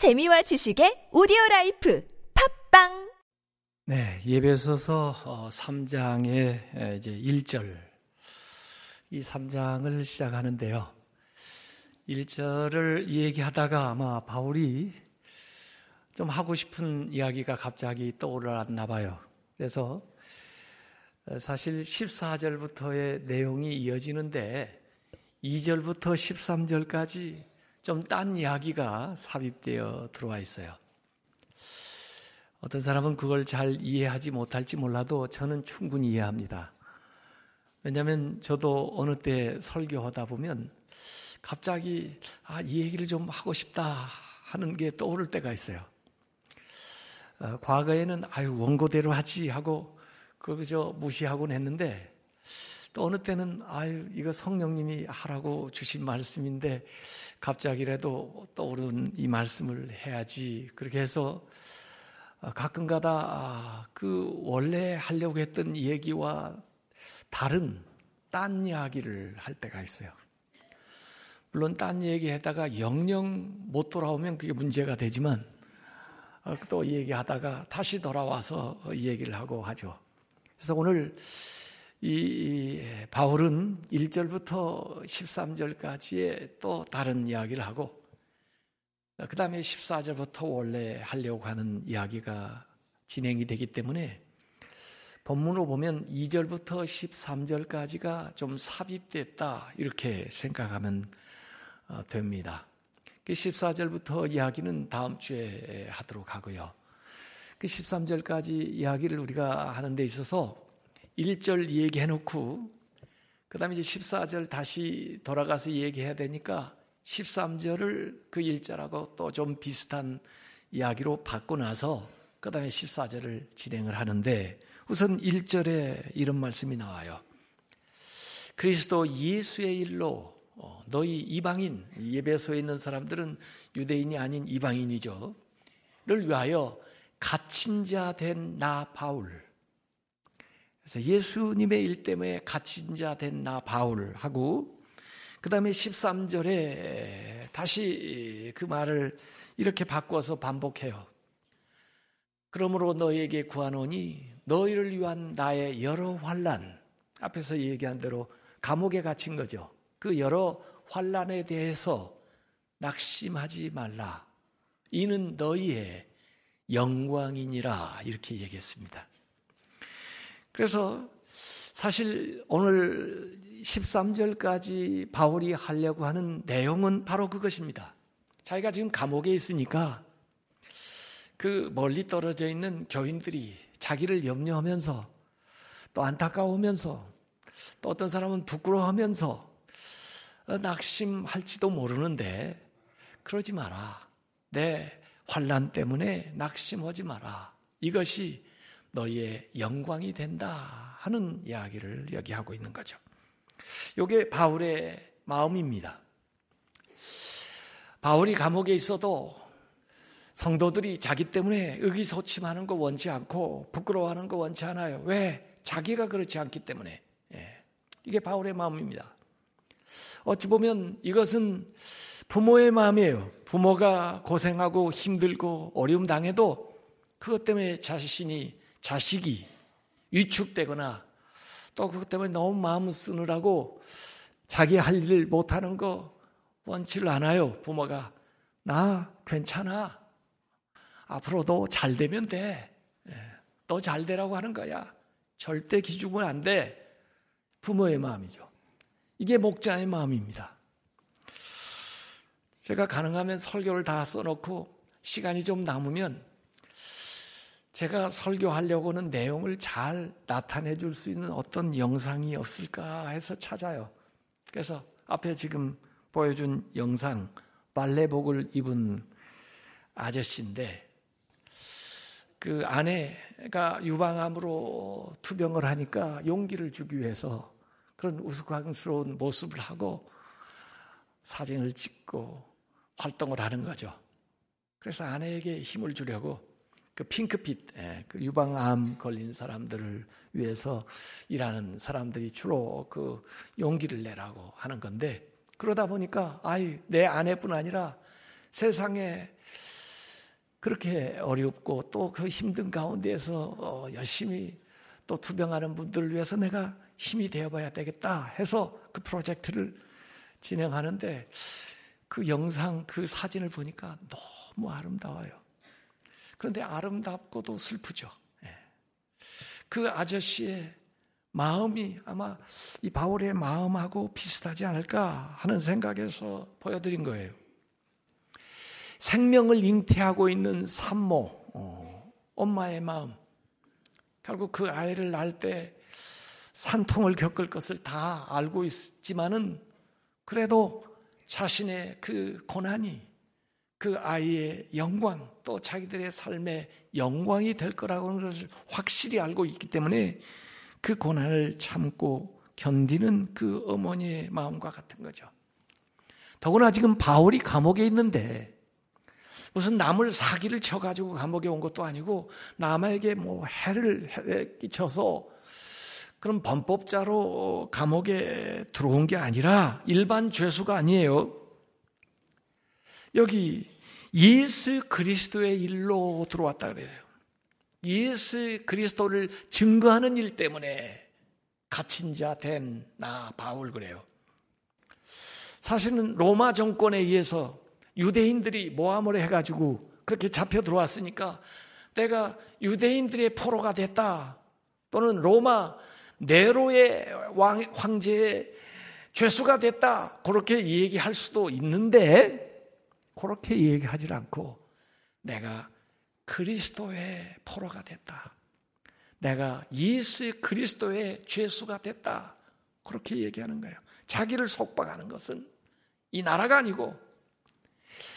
재미와 지식의 오디오 라이프 팟빵 네, 에베소서 3장의 이제 1절 이 3장을 시작하는데요. 1절을 얘기하다가 아마 바울이 좀 하고 싶은 이야기가 갑자기 떠올랐나 봐요. 그래서 사실 14절부터의 내용이 이어지는데 2절부터 13절까지 좀 딴 이야기가 삽입되어 들어와 있어요. 어떤 사람은 그걸 잘 이해하지 못할지 몰라도 저는 충분히 이해합니다. 왜냐하면 저도 어느 때 설교하다 보면 갑자기 아, 이 얘기를 좀 하고 싶다 하는 게 떠오를 때가 있어요. 어, 과거에는 아유 원고대로 하지 하고 그저 무시하곤 했는데 또 어느 때는 아유 이거 성령님이 하라고 주신 말씀인데 갑자기라도 떠오른 이 말씀을 해야지 그렇게 해서 어, 가끔가다 아, 그 원래 하려고 했던 얘기와 다른 딴 이야기를 할 때가 있어요. 물론 딴 얘기하다가 영영 못 돌아오면 그게 문제가 되지만 어, 또 얘기하다가 다시 돌아와서 이 얘기를 하고 하죠. 그래서 오늘 이 바울은 1절부터 13절까지의 또 다른 이야기를 하고 그 다음에 14절부터 원래 하려고 하는 이야기가 진행이 되기 때문에 본문으로 보면 2절부터 13절까지가 좀 삽입됐다 이렇게 생각하면 어, 됩니다. 14절부터 그 이야기는 다음 주에 하도록 하고요. 그 13절까지 이야기를 우리가 하는 데 있어서 1절 얘기해 놓고 그 다음에 이제 14절 다시 돌아가서 얘기해야 되니까 13절을 그 일절하고 또 좀 비슷한 이야기로 바꿔 나서 그 다음에 14절을 진행을 하는데 우선 1절에 이런 말씀이 나와요. 그리스도 예수의 일로 어, 너희 이방인, 예배소에 있는 사람들은 유대인이 아닌 이방인이죠. 를 위하여 갇힌 자 된 나 바울. 그래서 예수님의 일 때문에 갇힌 자 된 나 바울하고 그 다음에 13절에 다시 그 말을 이렇게 바꿔서 반복해요. 그러므로 너에게 구하노니 너희를 위한 나의 여러 환란 앞에서 얘기한 대로 감옥에 갇힌 거죠. 그 여러 환란에 대해서 낙심하지 말라. 이는 너희의 영광이니라 이렇게 얘기했습니다. 그래서 사실 오늘 13절까지 바울이 하려고 하는 내용은 바로 그것입니다. 자기가 지금 감옥에 있으니까 그 멀리 떨어져 있는 교인들이 자기를 염려하면서 또 안타까워하면서 또 어떤 사람은 부끄러워하면서 낙심할지도 모르는데 그러지 마라. 내 환란 때문에 낙심하지 마라. 이것이 너희의 영광이 된다 하는 이야기를 여기 하고 있는 거죠. 이게 바울의 마음입니다. 바울이 감옥에 있어도 성도들이 자기 때문에 의기소침하는 거 원치 않고 부끄러워하는 거 원치 않아요. 왜? 자기가 그렇지 않기 때문에. 예. 이게 바울의 마음입니다. 어찌 보면 이것은 부모의 마음이에요. 부모가 고생하고 힘들고 어려움 당해도 그것 때문에 자신이 자식이 위축되거나 또 그것 때문에 너무 마음 쓰느라고 자기 할 일을 못하는 거 원치를 않아요. 부모가 나 괜찮아. 앞으로도 잘 되면 돼. 너잘 예, 되라고 하는 거야. 절대 기죽으면 안 돼. 부모의 마음이죠. 이게 목자의 마음입니다. 제가 가능하면 설교를 다 써놓고 시간이 좀 남으면 제가 설교하려고는 내용을 잘 나타내 줄 수 있는 어떤 영상이 없을까 해서 찾아요. 그래서 앞에 지금 보여준 영상, 발레복을 입은 아저씨인데, 그 아내가 유방암으로 투병을 하니까 용기를 주기 위해서 그런 우스꽝스러운 모습을 하고 사진을 찍고 활동을 하는 거죠. 그래서 아내에게 힘을 주려고 그 핑크빛, 예, 그 유방암 걸린 사람들을 위해서 일하는 사람들이 주로 그 용기를 내라고 하는 건데 그러다 보니까 아이 내 아내뿐 아니라 세상에 그렇게 어렵고 또 그 힘든 가운데에서 어, 열심히 또 투병하는 분들을 위해서 내가 힘이 되어봐야 되겠다 해서 그 프로젝트를 진행하는데 그 영상, 그 사진을 보니까 너무 아름다워요. 그런데 아름답고도 슬프죠. 예. 그 아저씨의 마음이 아마 이 바울의 마음하고 비슷하지 않을까 하는 생각에서 보여드린 거예요. 생명을 잉태하고 있는 산모, 어, 엄마의 마음. 결국 그 아이를 낳을 때 산통을 겪을 것을 다 알고 있지만은 그래도 자신의 그 고난이 그 아이의 영광 또 자기들의 삶의 영광이 될 거라고 하는 것을 확실히 알고 있기 때문에 그 고난을 참고 견디는 그 어머니의 마음과 같은 거죠. 더구나 지금 바울이 감옥에 있는데 무슨 남을 사기를 쳐가지고 감옥에 온 것도 아니고 남에게 뭐 해를 끼쳐서 그런 범법자로 감옥에 들어온 게 아니라 일반 죄수가 아니에요. 여기 예수 그리스도의 일로 들어왔다 그래요. 예수 그리스도를 증거하는 일 때문에 갇힌 자 된 나 바울 그래요. 사실은 로마 정권에 의해서 유대인들이 모함을 해가지고 그렇게 잡혀 들어왔으니까 내가 유대인들의 포로가 됐다. 또는 로마 네로의 왕, 황제의 죄수가 됐다. 그렇게 얘기할 수도 있는데 그렇게 얘기하지 않고 내가 그리스도의 포로가 됐다. 내가 예수 그리스도의 죄수가 됐다. 그렇게 얘기하는 거예요. 자기를 속박하는 것은 이 나라가 아니고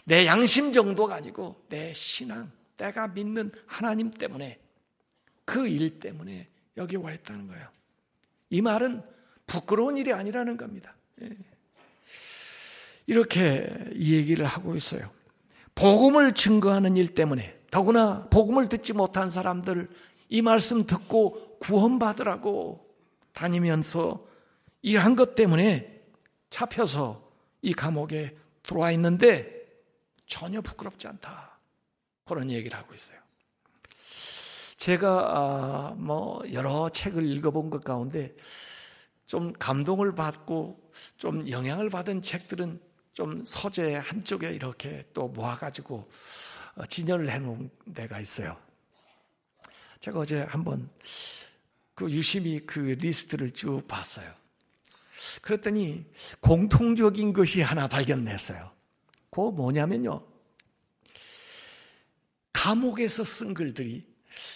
내 양심 정도가 아니고 내 신앙, 내가 믿는 하나님 때문에 그 일 때문에 여기 와 있다는 거예요. 이 말은 부끄러운 일이 아니라는 겁니다. 예. 이렇게 이 얘기를 하고 있어요. 복음을 증거하는 일 때문에 더구나 복음을 듣지 못한 사람들 이 말씀 듣고 구원받으라고 다니면서 일한 것 때문에 잡혀서 이 감옥에 들어와 있는데 전혀 부끄럽지 않다. 그런 얘기를 하고 있어요. 제가 아, 뭐 여러 책을 읽어본 것 가운데 좀 감동을 받고 좀 영향을 받은 책들은 좀 서재 한쪽에 이렇게 또 모아가지고 어, 진열을 해놓은 데가 있어요. 제가 어제 한번 그 유심히 그 리스트를 쭉 봤어요. 그랬더니 공통적인 것이 하나 발견됐어요. 그거 뭐냐면요. 감옥에서 쓴 글들이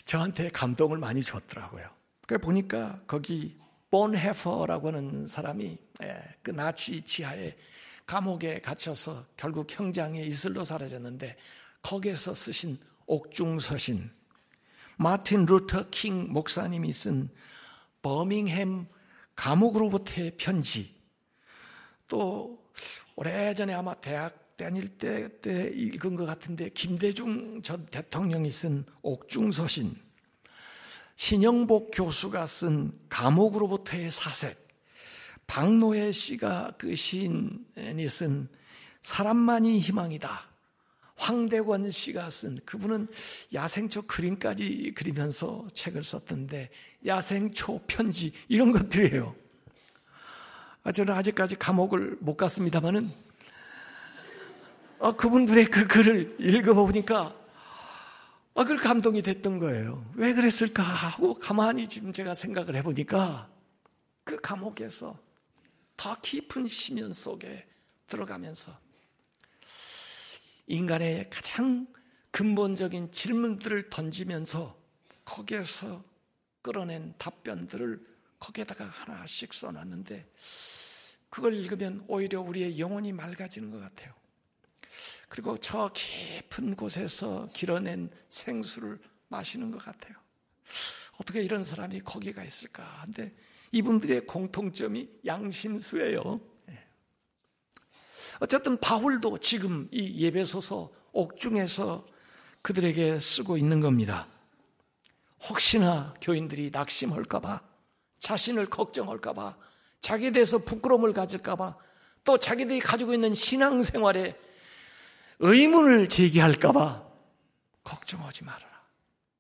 저한테 감동을 많이 줬더라고요. 그 보니까 거기 본회퍼라고 하는 사람이 예, 그 나치 치하에 감옥에 갇혀서 결국 형장의 이슬로 사라졌는데 거기에서 쓰신 옥중서신 마틴 루터 킹 목사님이 쓴 버밍햄 감옥으로부터의 편지 또 오래전에 아마 대학 다닐 때, 때 읽은 것 같은데 김대중 전 대통령이 쓴 옥중서신 신영복 교수가 쓴 감옥으로부터의 사색 박노해 씨가 그 시인이 쓴 사람만이 희망이다. 황대권 씨가 쓴 그분은 야생초 그림까지 그리면서 책을 썼던데 야생초 편지 이런 것들이에요. 아, 저는 아직까지 감옥을 못 갔습니다만은 아, 그분들의 그 글을 읽어보니까 아, 그 감동이 됐던 거예요. 왜 그랬을까 하고 가만히 지금 제가 생각을 해보니까 그 감옥에서 더 깊은 심연 속에 들어가면서 인간의 가장 근본적인 질문들을 던지면서 거기에서 끌어낸 답변들을 거기에다가 하나씩 써놨는데 그걸 읽으면 오히려 우리의 영혼이 맑아지는 것 같아요. 그리고 저 깊은 곳에서 길어낸 생수를 마시는 것 같아요. 어떻게 이런 사람이 거기가 있을까? 근데 이분들의 공통점이 양심수예요. 예. 어쨌든 바울도 지금 이 예배소서 옥중에서 그들에게 쓰고 있는 겁니다. 혹시나 교인들이 낙심할까봐, 자신을 걱정할까봐, 자기에 대해서 부끄러움을 가질까봐, 또 자기들이 가지고 있는 신앙생활에 의문을 제기할까봐, 걱정하지 말아라.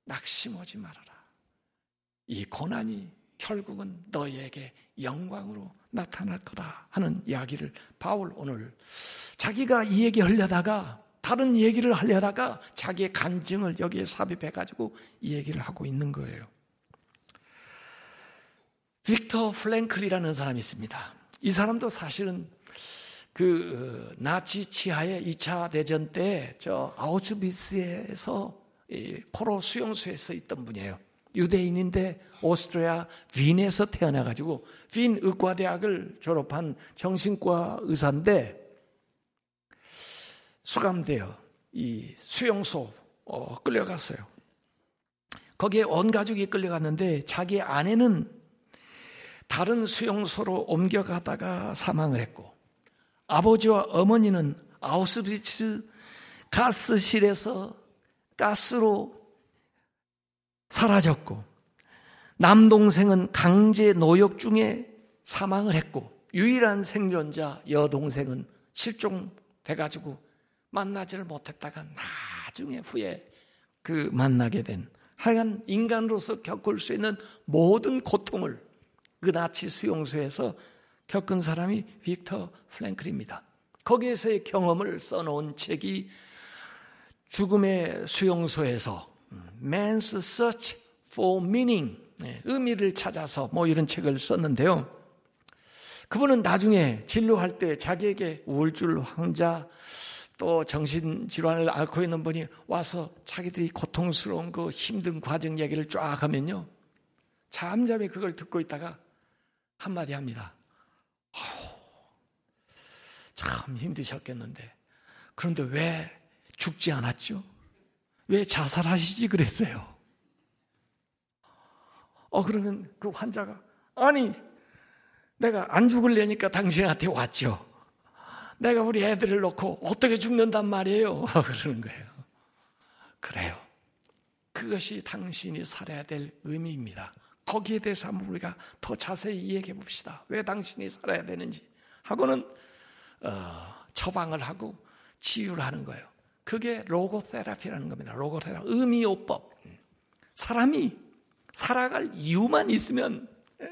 낙심하지 말아라. 이 고난이 결국은 너희에게 영광으로 나타날 거다 하는 이야기를 바울 오늘 자기가 이 얘기 하려다가 다른 얘기를 하려다가 자기의 간증을 여기에 삽입해 가지고 이 얘기를 하고 있는 거예요. 빅터 프랭클이라는 사람이 있습니다. 이 사람도 사실은 그 나치 치하의 2차 대전 때 저 아우슈비츠에서 포로 수용소에서 있던 분이에요. 유대인인데 오스트리아 빈에서 태어나가지고 빈 의과대학을 졸업한 정신과 의사인데 수감되어 이 수용소 어, 끌려갔어요. 거기에 온 가족이 끌려갔는데 자기 아내는 다른 수용소로 옮겨가다가 사망을 했고 아버지와 어머니는 아우스비츠 가스실에서 가스로 사라졌고 남동생은 강제 노역 중에 사망을 했고 유일한 생존자 여동생은 실종돼 가지고 만나지를 못했다가 나중에 후에 그 만나게 된 하여간 인간으로서 겪을 수 있는 모든 고통을 그 나치 수용소에서 겪은 사람이 빅터 플랭클입니다. 거기에서의 경험을 써놓은 책이 죽음의 수용소에서 Man's Search for Meaning 네, 의미를 찾아서 뭐 이런 책을 썼는데요. 그분은 나중에 진료할 때 자기에게 우울증 환자 또 정신질환을 앓고 있는 분이 와서 자기들이 고통스러운 그 힘든 과정 얘기를 쫙 하면요. 잠잠히 그걸 듣고 있다가 한마디 합니다. 참 힘드셨겠는데. 그런데 왜 죽지 않았죠? 왜 자살하시지 그랬어요? 어, 그러면 그 환자가, 아니, 내가 안 죽을래니까 당신한테 왔죠. 내가 우리 애들을 놓고 어떻게 죽는단 말이에요? 그러는 거예요. 그래요. 그것이 당신이 살아야 될 의미입니다. 거기에 대해서 한번 우리가 더 자세히 이야기해 봅시다. 왜 당신이 살아야 되는지 하고는 어, 처방을 하고 치유를 하는 거예요. 그게 로고테라피라는 겁니다. 로고테라 의미요법. 사람이 살아갈 이유만 있으면 예,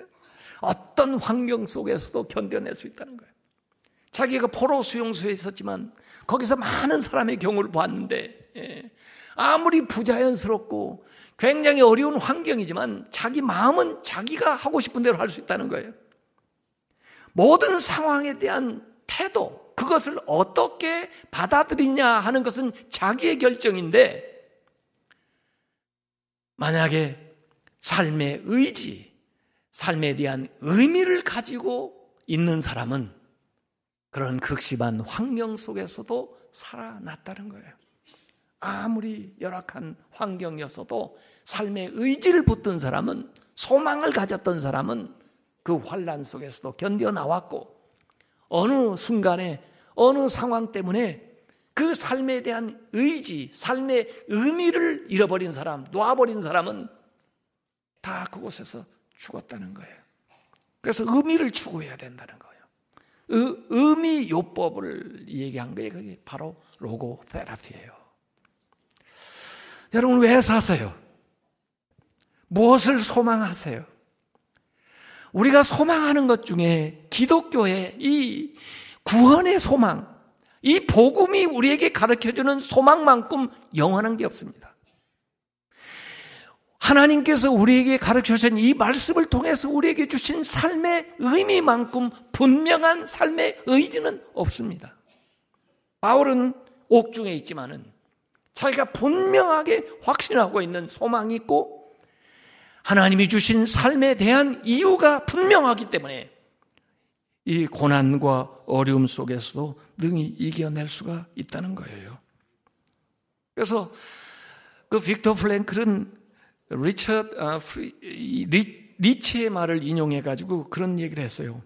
어떤 환경 속에서도 견뎌낼 수 있다는 거예요. 자기가 포로 수용소에 있었지만 거기서 많은 사람의 경우를 봤는데 예, 아무리 부자연스럽고 굉장히 어려운 환경이지만 자기 마음은 자기가 하고 싶은 대로 할 수 있다는 거예요. 모든 상황에 대한 태도, 그것을 어떻게 받아들이냐 하는 것은 자기의 결정인데, 만약에 삶의 의지, 삶에 대한 의미를 가지고 있는 사람은 그런 극심한 환경 속에서도 살아났다는 거예요. 아무리 열악한 환경이었어도 삶의 의지를 붙든 사람은 소망을 가졌던 사람은 그 환란 속에서도 견뎌 나왔고 어느 순간에 어느 상황 때문에 그 삶에 대한 의지, 삶의 의미를 잃어버린 사람, 놓아버린 사람은 다 그곳에서 죽었다는 거예요. 그래서 의미를 추구해야 된다는 거예요. 의, 의미 요법을 얘기한 게 그게 바로 로고 테라피예요. 여러분 왜 사세요? 무엇을 소망하세요? 우리가 소망하는 것 중에 기독교의 이 구원의 소망, 이 복음이 우리에게 가르쳐주는 소망만큼 영원한 게 없습니다. 하나님께서 우리에게 가르쳐주신 이 말씀을 통해서 우리에게 주신 삶의 의미만큼 분명한 삶의 의지는 없습니다. 바울은 옥중에 있지만은 자기가 분명하게 확신하고 있는 소망이 있고 하나님이 주신 삶에 대한 이유가 분명하기 때문에 이 고난과 어려움 속에서도 능히 이겨낼 수가 있다는 거예요. 그래서 그 빅터 플랭클은 리처드 아, 리치의 말을 인용해 가지고 그런 얘기를 했어요.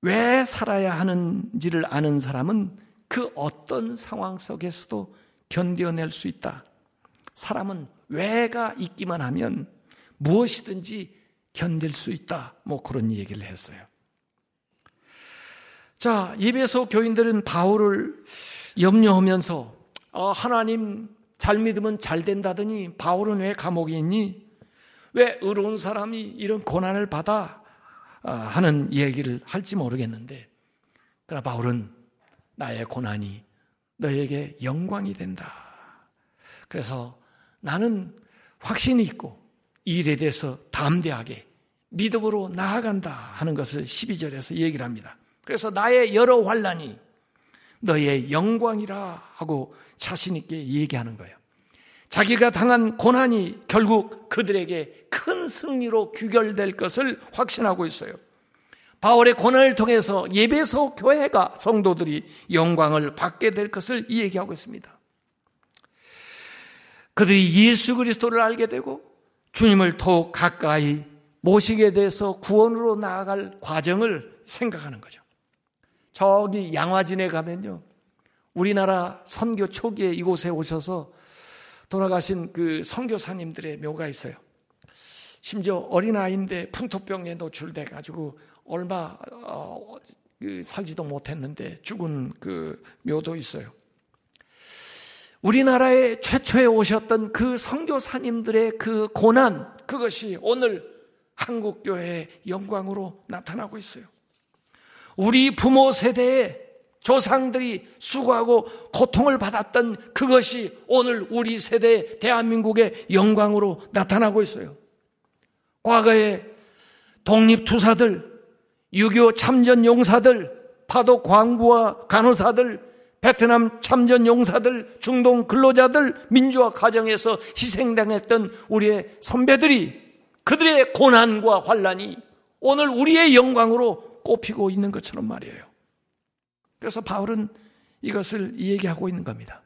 왜 살아야 하는지를 아는 사람은 그 어떤 상황 속에서도 견뎌낼 수 있다. 사람은 왜가 있기만 하면 무엇이든지 견딜 수 있다. 뭐 그런 얘기를 했어요. 자, 예배소 교인들은 바울을 염려하면서 어, 하나님 잘 믿으면 잘 된다더니 바울은 왜 감옥에 있니? 왜 의로운 사람이 이런 고난을 받아 아, 하는 얘기를 할지 모르겠는데 그러나 바울은 나의 고난이 너에게 영광이 된다. 그래서 나는 확신이 있고 이 일에 대해서 담대하게 믿음으로 나아간다 하는 것을 12절에서 얘기를 합니다. 그래서 나의 여러 환란이 너의 영광이라 하고 자신 있게 얘기하는 거예요. 자기가 당한 고난이 결국 그들에게 큰 승리로 귀결될 것을 확신하고 있어요. 바울의 고난을 통해서 예배소 교회가 성도들이 영광을 받게 될 것을 얘기하고 있습니다. 그들이 예수 그리스도를 알게 되고 주님을 더욱 가까이 모시게 돼서 구원으로 나아갈 과정을 생각하는 거죠. 저기 양화진에 가면요. 우리나라 선교 초기에 이곳에 오셔서 돌아가신 그 선교사님들의 묘가 있어요. 심지어 어린아이인데 풍토병에 노출돼 가지고 얼마 어, 그 살지도 못했는데 죽은 그 묘도 있어요. 우리나라에 최초에 오셨던 그 선교사님들의 그 고난 그것이 오늘 한국 교회의 영광으로 나타나고 있어요. 우리 부모 세대에 조상들이 수고하고 고통을 받았던 그것이 오늘 우리 세대 대한민국의 영광으로 나타나고 있어요. 과거에 독립투사들, 유교 참전 용사들, 파독 광부와 간호사들, 베트남 참전 용사들, 중동 근로자들, 민주화 과정에서 희생당했던 우리의 선배들이 그들의 고난과 환란이 오늘 우리의 영광으로 꼽히고 있는 것처럼 말이에요. 그래서 바울은 이것을 얘기하고 있는 겁니다.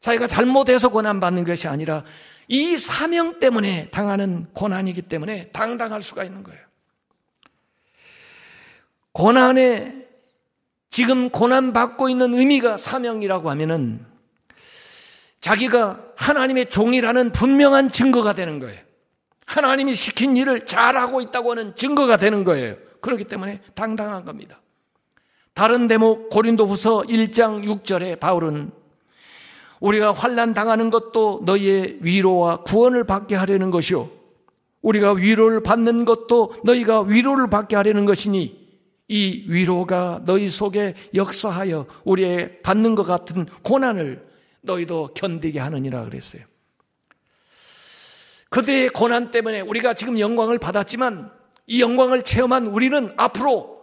자기가 잘못해서 고난받는 것이 아니라 이 사명 때문에 당하는 고난이기 때문에 당당할 수가 있는 거예요. 고난에 지금 고난받고 있는 의미가 사명이라고 하면은 자기가 하나님의 종이라는 분명한 증거가 되는 거예요. 하나님이 시킨 일을 잘하고 있다고 하는 증거가 되는 거예요. 그렇기 때문에 당당한 겁니다. 다른 대목 고린도 후서 1장 6절에 바울은 우리가 환난 당하는 것도 너희의 위로와 구원을 받게 하려는 것이요 우리가 위로를 받는 것도 너희가 위로를 받게 하려는 것이니 이 위로가 너희 속에 역사하여 우리의 받는 것 같은 고난을 너희도 견디게 하느니라 그랬어요. 그들의 고난 때문에 우리가 지금 영광을 받았지만 이 영광을 체험한 우리는 앞으로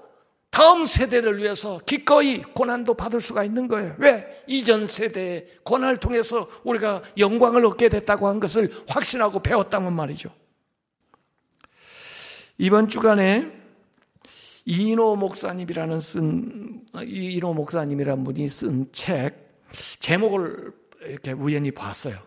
다음 세대를 위해서 기꺼이 고난도 받을 수가 있는 거예요. 왜? 이전 세대의 고난을 통해서 우리가 영광을 얻게 됐다고 한 것을 확신하고 배웠다면 말이죠. 이번 주간에 이인호 목사님이라는 쓴, 이인호 목사님이라는 분이 쓴 책, 제목을 이렇게 우연히 봤어요.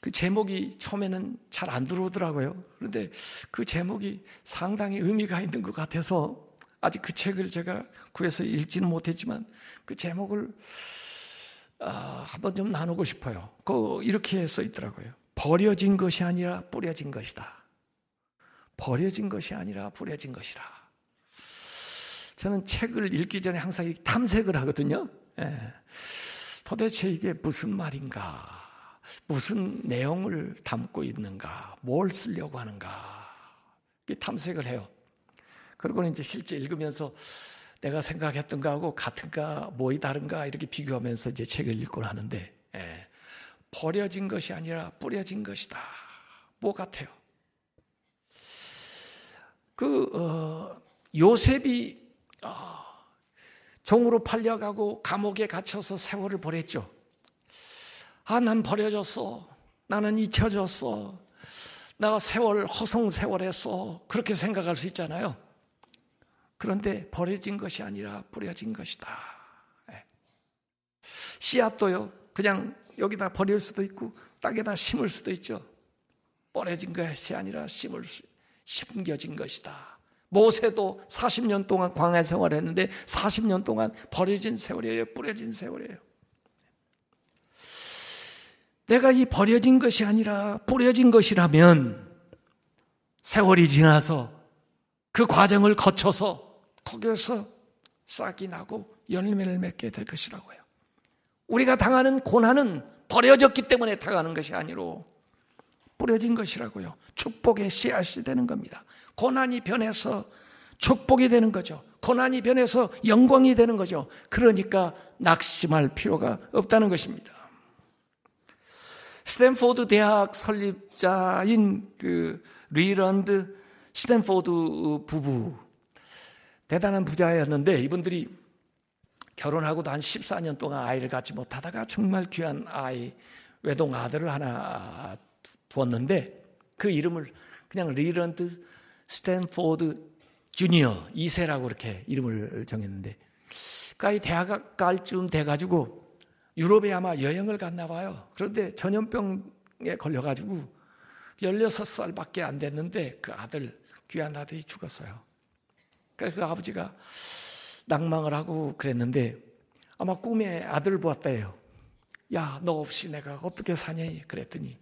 그 제목이 처음에는 잘 안 들어오더라고요. 그런데 그 제목이 상당히 의미가 있는 것 같아서 아직 그 책을 제가 구해서 읽지는 못했지만 그 제목을 아, 한번 좀 나누고 싶어요. 그 이렇게 써 있더라고요. 버려진 것이 아니라 뿌려진 것이다. 버려진 것이 아니라 뿌려진 것이다. 저는 책을 읽기 전에 항상 탐색을 하거든요. 예. 도대체 이게 무슨 말인가? 무슨 내용을 담고 있는가, 뭘 쓰려고 하는가, 탐색을 해요. 그리고는 이제 실제 읽으면서 내가 생각했던 거하고 같은가, 뭐이 다른가, 이렇게 비교하면서 이제 책을 읽곤 하는데, 예, 버려진 것이 아니라 뿌려진 것이다. 뭐 같아요? 그, 어, 요셉이, 어, 종으로 팔려가고 감옥에 갇혀서 세월을 보냈죠. 아, 난 버려졌어. 나는 잊혀졌어. 나 세월, 허송 세월했어. 그렇게 생각할 수 있잖아요. 그런데 버려진 것이 아니라 뿌려진 것이다. 예. 씨앗도요, 그냥 여기다 버릴 수도 있고, 땅에다 심을 수도 있죠. 버려진 것이 아니라 심을 수, 심겨진 것이다. 모세도 40년 동안 광야 생활했는데 40년 동안 버려진 세월이에요. 뿌려진 세월이에요. 내가 이 버려진 것이 아니라 뿌려진 것이라면 세월이 지나서 그 과정을 거쳐서 거기에서 싹이 나고 열매를 맺게 될 것이라고요. 우리가 당하는 고난은 버려졌기 때문에 다가는 것이 아니로 뿌려진 것이라고요. 축복의 씨앗이 되는 겁니다. 고난이 변해서 축복이 되는 거죠. 고난이 변해서 영광이 되는 거죠. 그러니까 낙심할 필요가 없다는 것입니다. 스탠포드 대학 설립자인 그 리런드 스탠포드 부부 대단한 부자였는데 이분들이 결혼하고도 한 14년 동안 아이를 갖지 못하다가 정말 귀한 아이 외동 아들을 하나 두었는데 그 이름을 그냥 리런드 스탠포드 주니어 2세라고 그렇게 이름을 정했는데 아이 대학 갈쯤 돼가지고 유럽에 아마 여행을 갔나 봐요. 그런데 전염병에 걸려가지고 16살밖에 안 됐는데 그 아들, 귀한 아들이 죽었어요. 그래서 그 아버지가 낙망을 하고 그랬는데 아마 꿈에 아들을 보았대요. 야, 너 없이 내가 어떻게 사냐? 그랬더니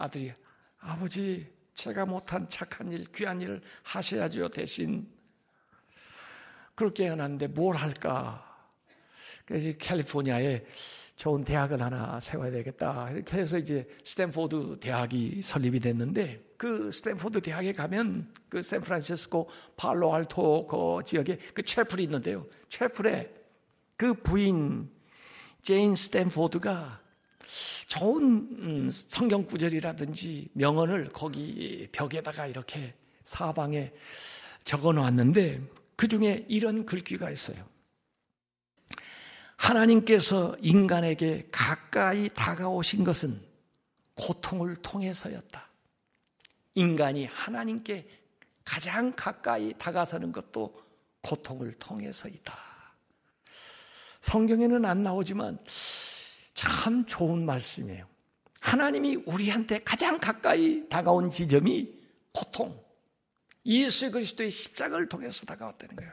아들이 아버지, 제가 못한 착한 일, 귀한 일을 하셔야죠. 대신 그렇게 해놨는데 뭘 할까? 그래서 캘리포니아에 좋은 대학을 하나 세워야 되겠다. 이렇게 해서 이제 스탠포드 대학이 설립이 됐는데 그 스탠포드 대학에 가면 그 샌프란시스코 팔로알토 그 지역에 그 채플이 있는데요. 채플에 그 부인 제인 스탠포드가 좋은 음, 성경 구절이라든지 명언을 거기 벽에다가 이렇게 사방에 적어 놓았는데 그 중에 이런 글귀가 있어요. 하나님께서 인간에게 가까이 다가오신 것은 고통을 통해서였다. 인간이 하나님께 가장 가까이 다가서는 것도 고통을 통해서이다. 성경에는 안 나오지만 참 좋은 말씀이에요. 하나님이 우리한테 가장 가까이 다가온 지점이 고통. 예수 그리스도의 십자가를 통해서 다가왔다는 거예요.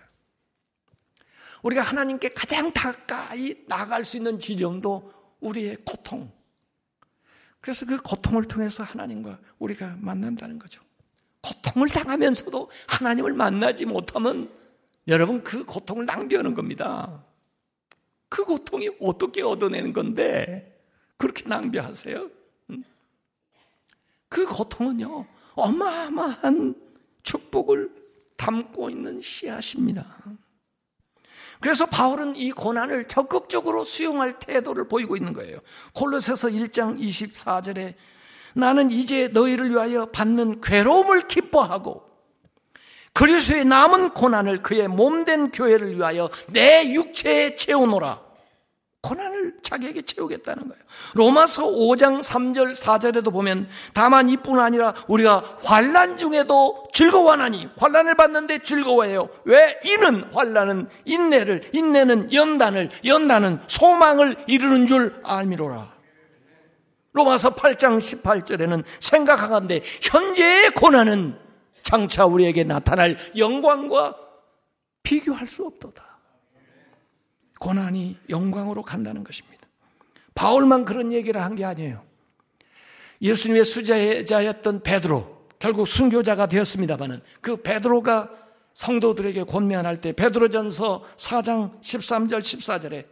우리가 하나님께 가장 가까이 나갈 수 있는 지점도 우리의 고통. 그래서 그 고통을 통해서 하나님과 우리가 만난다는 거죠. 고통을 당하면서도 하나님을 만나지 못하면 여러분 그 고통을 낭비하는 겁니다. 그 고통이 어떻게 얻어내는 건데 그렇게 낭비하세요? 그 고통은요 어마어마한 축복을 담고 있는 씨앗입니다. 그래서 바울은 이 고난을 적극적으로 수용할 태도를 보이고 있는 거예요. 콜로새서 1장 24절에 나는 이제 너희를 위하여 받는 괴로움을 기뻐하고 그리스도의 남은 고난을 그의 몸된 교회를 위하여 내 육체에 채우노라. 고난을 자기에게 채우겠다는 거예요. 로마서 5장 3절 4절에도 보면 다만 이뿐 아니라 우리가 환란 중에도 즐거워하나니 환란을 받는데 즐거워해요. 왜? 이는 환란은 인내를 인내는 연단을 연단은 소망을 이루는 줄 알미로라. 로마서 8장 18절에는 생각하건대 현재의 고난은 장차 우리에게 나타날 영광과 비교할 수 없도다. 고난이 영광으로 간다는 것입니다. 바울만 그런 얘기를 한 게 아니에요. 예수님의 수제자였던 베드로, 결국 순교자가 되었습니다만은 그 베드로가 성도들에게 권면할 때 베드로전서 4장 13절 14절에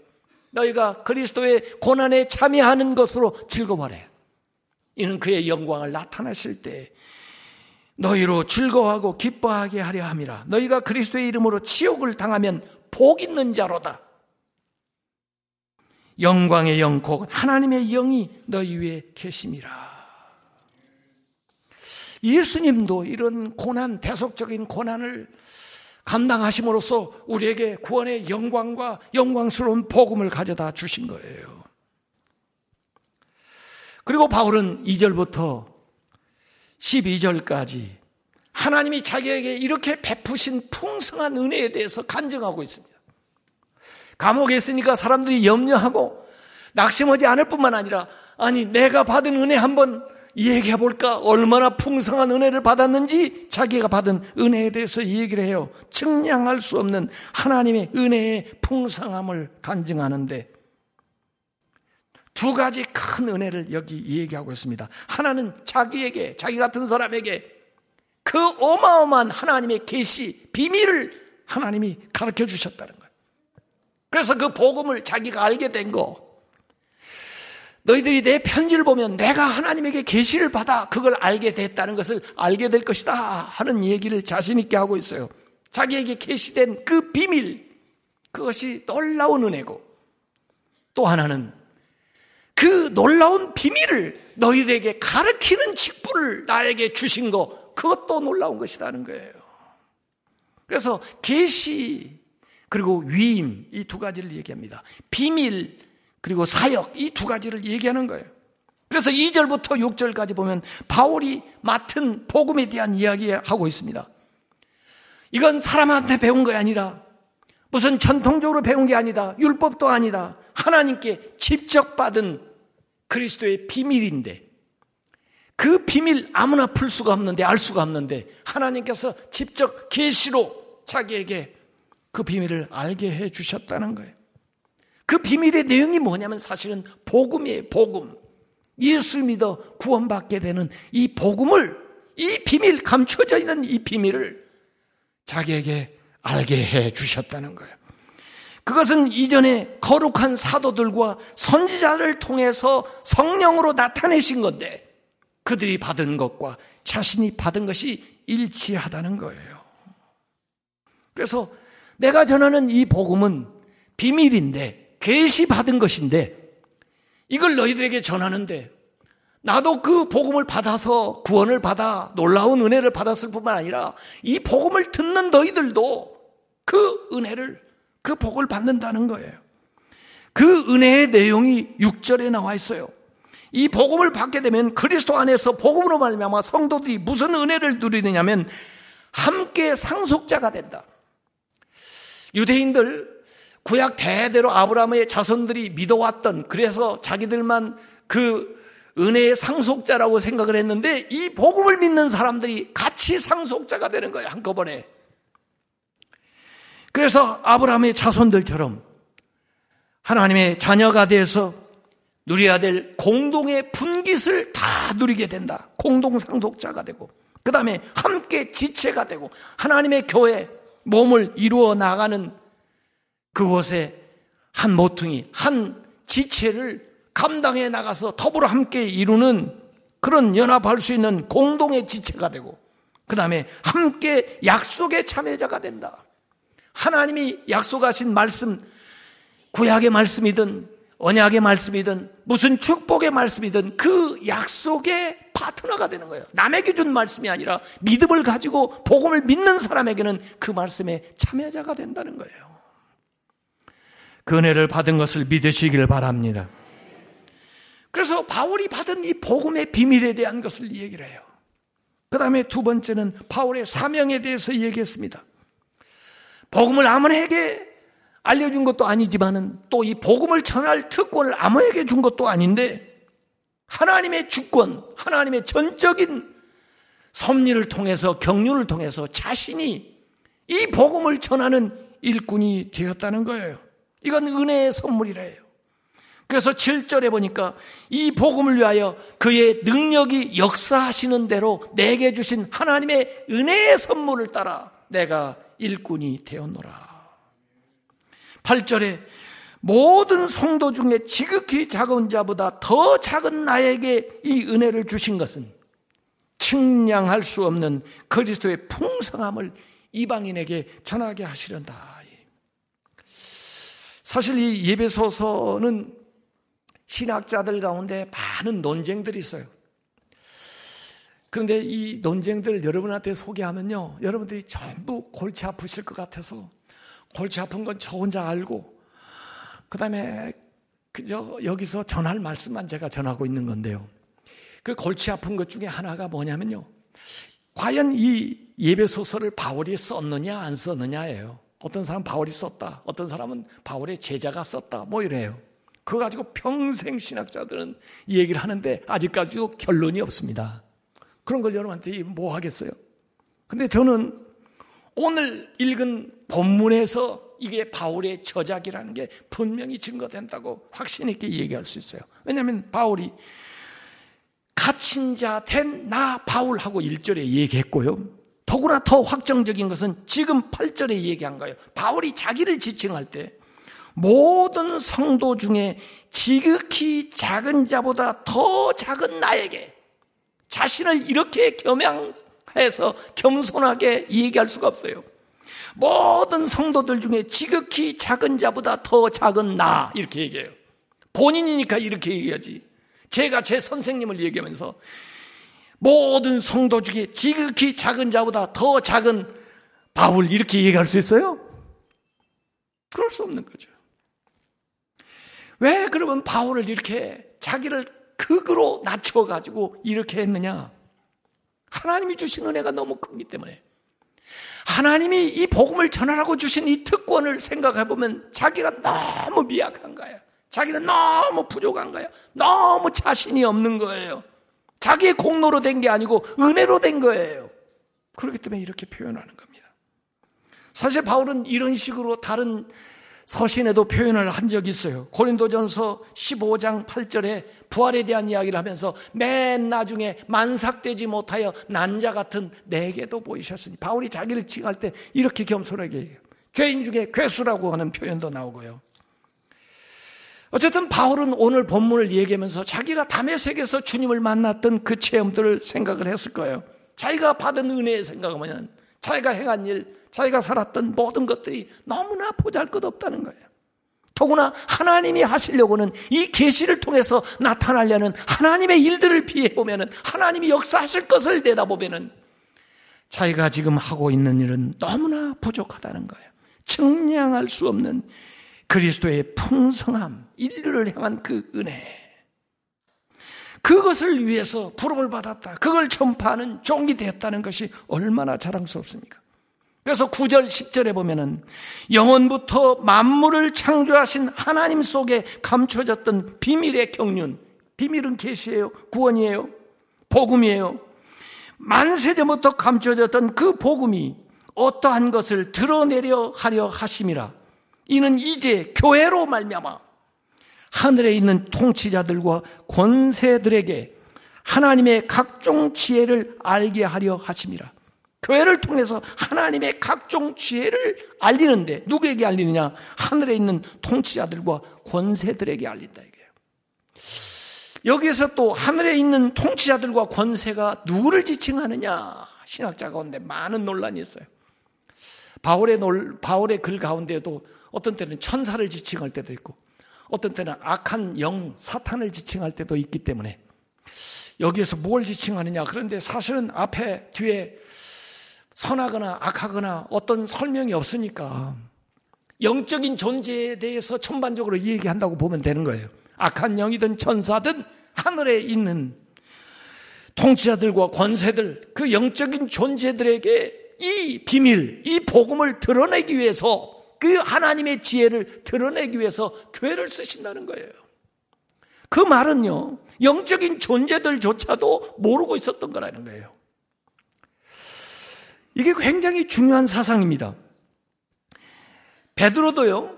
너희가 그리스도의 고난에 참여하는 것으로 즐거워해. 이는 그의 영광을 나타나실 때 너희로 즐거워하고 기뻐하게 하려 함이라. 너희가 그리스도의 이름으로 치욕을 당하면 복 있는 자로다. 영광의 영, 곧 하나님의 영이 너희 위에 계심이라. 예수님도 이런 고난, 대속적인 고난을 감당하심으로써 우리에게 구원의 영광과 영광스러운 복음을 가져다 주신 거예요. 그리고 바울은 2절부터 12절까지 하나님이 자기에게 이렇게 베푸신 풍성한 은혜에 대해서 간증하고 있습니다. 감옥에 있으니까 사람들이 염려하고 낙심하지 않을 뿐만 아니라 아니 내가 받은 은혜 한번 얘기해 볼까? 얼마나 풍성한 은혜를 받았는지 자기가 받은 은혜에 대해서 얘기를 해요. 측량할 수 없는 하나님의 은혜의 풍성함을 간증하는데 두 가지 큰 은혜를 여기 얘기하고 있습니다. 하나는 자기에게, 자기 같은 사람에게 그 어마어마한 하나님의 계시, 비밀을 하나님이 가르쳐 주셨다는 거예요. 그래서 그 복음을 자기가 알게 된 거. 너희들이 내 편지를 보면 내가 하나님에게 계시를 받아 그걸 알게 됐다는 것을 알게 될 것이다 하는 얘기를 자신 있게 하고 있어요. 자기에게 계시된 그 비밀 그것이 놀라운 은혜고 또 하나는 그 놀라운 비밀을 너희들에게 가르치는 직분을 나에게 주신 거 그것도 놀라운 것이라는 거예요. 그래서 계시 그리고 위임 이 두 가지를 얘기합니다. 비밀 그리고 사역 이 두 가지를 얘기하는 거예요. 그래서 2절부터 6절까지 보면 바울이 맡은 복음에 대한 이야기하고 있습니다. 이건 사람한테 배운 게 아니라 무슨 전통적으로 배운 게 아니다. 율법도 아니다. 하나님께 직접 받은 그리스도의 비밀인데 그 비밀 아무나 풀 수가 없는데 알 수가 없는데 하나님께서 직접 계시로 자기에게 그 비밀을 알게 해 주셨다는 거예요. 그 비밀의 내용이 뭐냐면 사실은 복음이에요. 복음. 예수 믿어 구원받게 되는 이 복음을 이 비밀 감춰져 있는 이 비밀을 자기에게 알게 해 주셨다는 거예요. 그것은 이전에 거룩한 사도들과 선지자를 통해서 성령으로 나타내신 건데 그들이 받은 것과 자신이 받은 것이 일치하다는 거예요. 그래서 내가 전하는 이 복음은 비밀인데 계시 받은 것인데 이걸 너희들에게 전하는데 나도 그 복음을 받아서 구원을 받아 놀라운 은혜를 받았을 뿐만 아니라 이 복음을 듣는 너희들도 그 은혜를 그 복을 받는다는 거예요. 그 은혜의 내용이 6절에 나와 있어요. 이 복음을 받게 되면 그리스도 안에서 복음으로 말미암아 성도들이 무슨 은혜를 누리느냐면 함께 상속자가 된다. 유대인들 구약 대대로 아브라함의 자손들이 믿어왔던 그래서 자기들만 그 은혜의 상속자라고 생각을 했는데 이 복음을 믿는 사람들이 같이 상속자가 되는 거예요. 한꺼번에. 그래서 아브라함의 자손들처럼 하나님의 자녀가 돼서 누려야 될 공동의 분깃을 다 누리게 된다. 공동 상속자가 되고 그 다음에 함께 지체가 되고 하나님의 교회 몸을 이루어 나가는 그곳에 한 모퉁이, 한 지체를 감당해 나가서 더불어 함께 이루는 그런 연합할 수 있는 공동의 지체가 되고 그 다음에 함께 약속의 참여자가 된다. 하나님이 약속하신 말씀, 구약의 말씀이든 언약의 말씀이든 무슨 축복의 말씀이든 그 약속의 파트너가 되는 거예요. 남에게 준 말씀이 아니라 믿음을 가지고 복음을 믿는 사람에게는 그 말씀에 참여자가 된다는 거예요. 그 은혜를 받은 것을 믿으시기를 바랍니다. 그래서 바울이 받은 이 복음의 비밀에 대한 것을 얘기를 해요. 그 다음에 두 번째는 바울의 사명에 대해서 얘기했습니다. 복음을 아무에게 알려준 것도 아니지만은 또 이 복음을 전할 특권을 아무에게 준 것도 아닌데 하나님의 주권, 하나님의 전적인 섭리를 통해서 경륜을 통해서 자신이 이 복음을 전하는 일꾼이 되었다는 거예요. 이건 은혜의 선물이래요. 그래서 7절에 보니까 이 복음을 위하여 그의 능력이 역사하시는 대로 내게 주신 하나님의 은혜의 선물을 따라 내가 일꾼이 되었노라. 8절에 모든 성도 중에 지극히 작은 자보다 더 작은 나에게 이 은혜를 주신 것은 측량할 수 없는 그리스도의 풍성함을 이방인에게 전하게 하시련다. 사실 이 예배소서는 신학자들 가운데 많은 논쟁들이 있어요. 그런데 이 논쟁들을 여러분한테 소개하면요. 여러분들이 전부 골치 아프실 것 같아서 골치 아픈 건 저 혼자 알고 그 다음에 그저 여기서 전할 말씀만 제가 전하고 있는 건데요. 그 골치 아픈 것 중에 하나가 뭐냐면요. 과연 이 예배 소설을 바울이 썼느냐 안 썼느냐예요. 어떤 사람은 바울이 썼다. 어떤 사람은 바울의 제자가 썼다. 뭐 이래요. 그거 가지고 평생 신학자들은 이 얘기를 하는데 아직까지도 결론이 없습니다. 그런 걸 여러분한테 뭐 하겠어요? 근데 저는 오늘 읽은 본문에서 이게 바울의 저작이라는 게 분명히 증거된다고 확신 있게 얘기할 수 있어요. 왜냐하면 바울이 갇힌 자 된 나 바울하고 1절에 얘기했고요. 더구나 더 확정적인 것은 지금 8절에 얘기한 거예요. 바울이 자기를 지칭할 때 모든 성도 중에 지극히 작은 자보다 더 작은 나에게 자신을 이렇게 겸양해서 겸손하게 얘기할 수가 없어요. 모든 성도들 중에 지극히 작은 자보다 더 작은 나 이렇게 얘기해요. 본인이니까 이렇게 얘기하지. 제가 제 선생님을 얘기하면서 모든 성도 중에 지극히 작은 자보다 더 작은 바울 이렇게 얘기할 수 있어요? 그럴 수 없는 거죠. 왜 그러면 바울을 이렇게 자기를 극으로 낮춰가지고 이렇게 했느냐? 하나님이 주신 은혜가 너무 크기 때문에. 하나님이 이 복음을 전하라고 주신 이 특권을 생각해 보면 자기가 너무 미약한 거야. 자기는 너무 부족한 거야. 너무 자신이 없는 거예요. 자기의 공로로 된 게 아니고 은혜로 된 거예요. 그렇기 때문에 이렇게 표현하는 겁니다. 사실 바울은 이런 식으로 다른 서신에도 표현을 한 적이 있어요. 고린도전서 15장 8절에 부활에 대한 이야기를 하면서 맨 나중에 만삭되지 못하여 난자 같은 내게도 보이셨으니 바울이 자기를 칭할 때 이렇게 겸손하게 해요. 죄인 중에 괴수라고 하는 표현도 나오고요. 어쨌든 바울은 오늘 본문을 얘기하면서 자기가 담의 세계에서 주님을 만났던 그 체험들을 생각을 했을 거예요. 자기가 받은 은혜의 생각하면 자기가 행한 일, 자기가 살았던 모든 것들이 너무나 보잘 것 없다는 거예요. 더구나 하나님이 하시려고는 이 계시를 통해서 나타나려는 하나님의 일들을 비해 보면은 하나님이 역사하실 것을 내다보면은 자기가 지금 하고 있는 일은 너무나 부족하다는 거예요. 증량할 수 없는 그리스도의 풍성함, 인류를 향한 그 은혜. 그것을 위해서 부름을 받았다. 그걸 전파하는 종이 되었다는 것이 얼마나 자랑스럽습니까? 그래서 9절, 10절에 보면은 영원부터 만물을 창조하신 하나님 속에 감춰졌던 비밀의 경륜. 비밀은 계시예요. 구원이에요. 복음이에요. 만세전부터 감춰졌던 그 복음이 어떠한 것을 드러내려 하려 하심이라. 이는 이제 교회로 말미암아 하늘에 있는 통치자들과 권세들에게 하나님의 각종 지혜를 알게 하려 하심이라. 교회를 통해서 하나님의 각종 지혜를 알리는데 누구에게 알리느냐? 하늘에 있는 통치자들과 권세들에게 알린다 이게요. 여기에서 또 하늘에 있는 통치자들과 권세가 누구를 지칭하느냐? 신학자 가운데 많은 논란이 있어요. 바울의 논, 바울의 글 가운데도 어떤 때는 천사를 지칭할 때도 있고 어떤 때는 악한 영, 사탄을 지칭할 때도 있기 때문에 여기에서 뭘 지칭하느냐? 그런데 사실은 앞에 뒤에 선하거나 악하거나 어떤 설명이 없으니까 영적인 존재에 대해서 전반적으로 얘기한다고 보면 되는 거예요. 악한 영이든 천사든 하늘에 있는 통치자들과 권세들, 그 영적인 존재들에게 이 비밀, 이 복음을 드러내기 위해서 그 하나님의 지혜를 드러내기 위해서 교회를 쓰신다는 거예요. 그 말은요, 영적인 존재들조차도 모르고 있었던 거라는 거예요. 이게 굉장히 중요한 사상입니다. 베드로도요.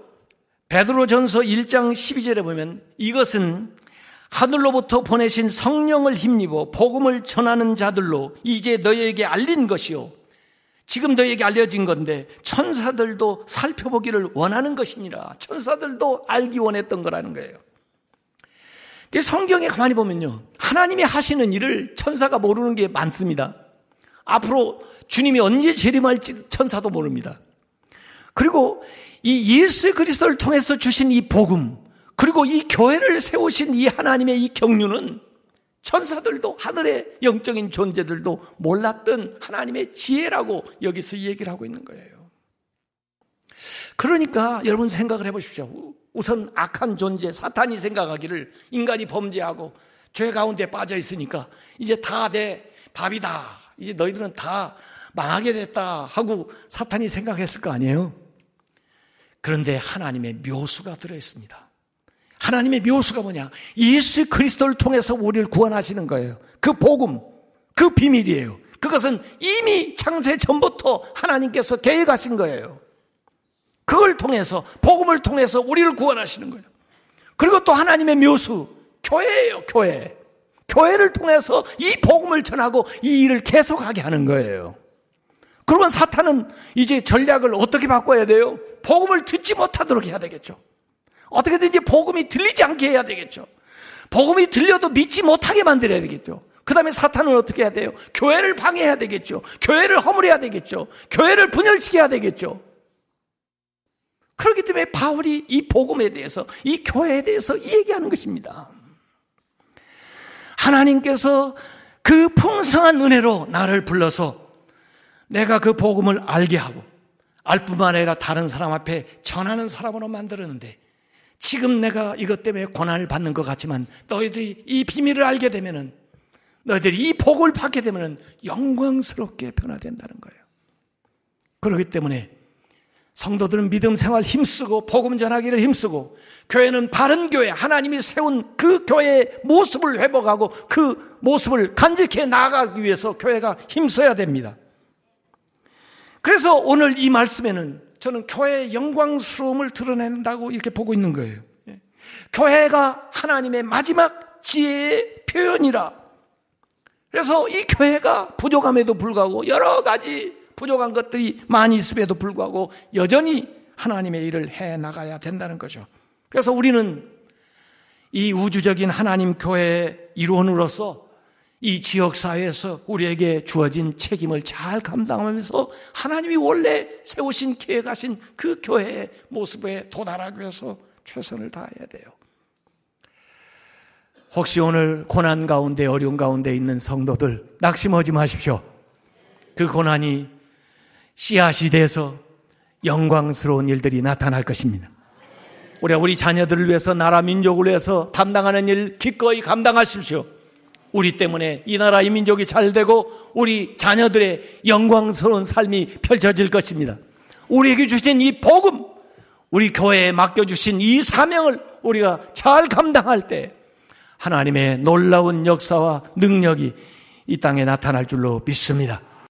베드로전서 1장 12절에 보면 이것은 하늘로부터 보내신 성령을 힘입어 복음을 전하는 자들로 이제 너희에게 알린 것이요. 지금 너희에게 알려진 건데 천사들도 살펴보기를 원하는 것이니라. 천사들도 알기 원했던 거라는 거예요. 성경에 가만히 보면요. 하나님이 하시는 일을 천사가 모르는 게 많습니다. 앞으로 주님이 언제 재림할지 천사도 모릅니다. 그리고 이 예수 그리스도를 통해서 주신 이 복음, 그리고 이 교회를 세우신 이 하나님의 이 경륜은 천사들도 하늘의 영적인 존재들도 몰랐던 하나님의 지혜라고 여기서 얘기를 하고 있는 거예요. 그러니까 여러분 생각을 해보십시오. 우선 악한 존재, 사탄이 생각하기를 인간이 범죄하고 죄 가운데 빠져 있으니까 이제 다 내 밥이다. 이제 너희들은 다 망하게 됐다 하고 사탄이 생각했을 거 아니에요? 그런데 하나님의 묘수가 들어있습니다. 하나님의 묘수가 뭐냐? 예수 그리스도를 통해서 우리를 구원하시는 거예요. 그 복음, 그 비밀이에요. 그것은 이미 창세 전부터 하나님께서 계획하신 거예요. 그걸 통해서, 복음을 통해서 우리를 구원하시는 거예요. 그리고 또 하나님의 묘수, 교회예요, 교회. 교회를 통해서 이 복음을 전하고 이 일을 계속하게 하는 거예요. 그러면 사탄은 이제 전략을 어떻게 바꿔야 돼요? 복음을 듣지 못하도록 해야 되겠죠. 어떻게든지 복음이 들리지 않게 해야 되겠죠. 복음이 들려도 믿지 못하게 만들어야 되겠죠. 그 다음에 사탄은 어떻게 해야 돼요? 교회를 방해해야 되겠죠. 교회를 허물어야 되겠죠. 교회를 분열시켜야 되겠죠. 그렇기 때문에 바울이 이 복음에 대해서, 이 교회에 대해서 얘기하는 것입니다. 하나님께서 그 풍성한 은혜로 나를 불러서 내가 그 복음을 알게 하고 알 뿐만 아니라 다른 사람 앞에 전하는 사람으로 만들었는데 지금 내가 이것 때문에 고난을 받는 것 같지만 너희들이 이 비밀을 알게 되면은 너희들이 이 복을 받게 되면은 영광스럽게 변화된다는 거예요. 그렇기 때문에 성도들은 믿음 생활 힘쓰고 복음 전하기를 힘쓰고 교회는 바른 교회 하나님이 세운 그 교회의 모습을 회복하고 그 모습을 간직해 나아가기 위해서 교회가 힘써야 됩니다. 그래서 오늘 이 말씀에는 저는 교회의 영광스러움을 드러낸다고 이렇게 보고 있는 거예요. 예. 교회가 하나님의 마지막 지혜의 표현이라. 그래서 이 교회가 부족함에도 불구하고 여러 가지 부족한 것들이 많이 있음에도 불구하고 여전히 하나님의 일을 해 나가야 된다는 거죠. 그래서 우리는 이 우주적인 하나님 교회의 일원으로서 이 지역 사회에서 우리에게 주어진 책임을 잘 감당하면서 하나님이 원래 세우신 계획하신 그 교회의 모습에 도달하기 위해서 최선을 다해야 돼요. 혹시 오늘 고난 가운데 어려운 가운데 있는 성도들 낙심하지 마십시오. 그 고난이 씨앗이 돼서 영광스러운 일들이 나타날 것입니다. 우리가 우리 자녀들을 위해서 나라 민족을 위해서 담당하는 일 기꺼이 감당하십시오. 우리 때문에 이 나라 이 민족이 잘 되고 우리 자녀들의 영광스러운 삶이 펼쳐질 것입니다. 우리에게 주신 이 복음, 우리 교회에 맡겨주신 이 사명을 우리가 잘 감당할 때 하나님의 놀라운 역사와 능력이 이 땅에 나타날 줄로 믿습니다.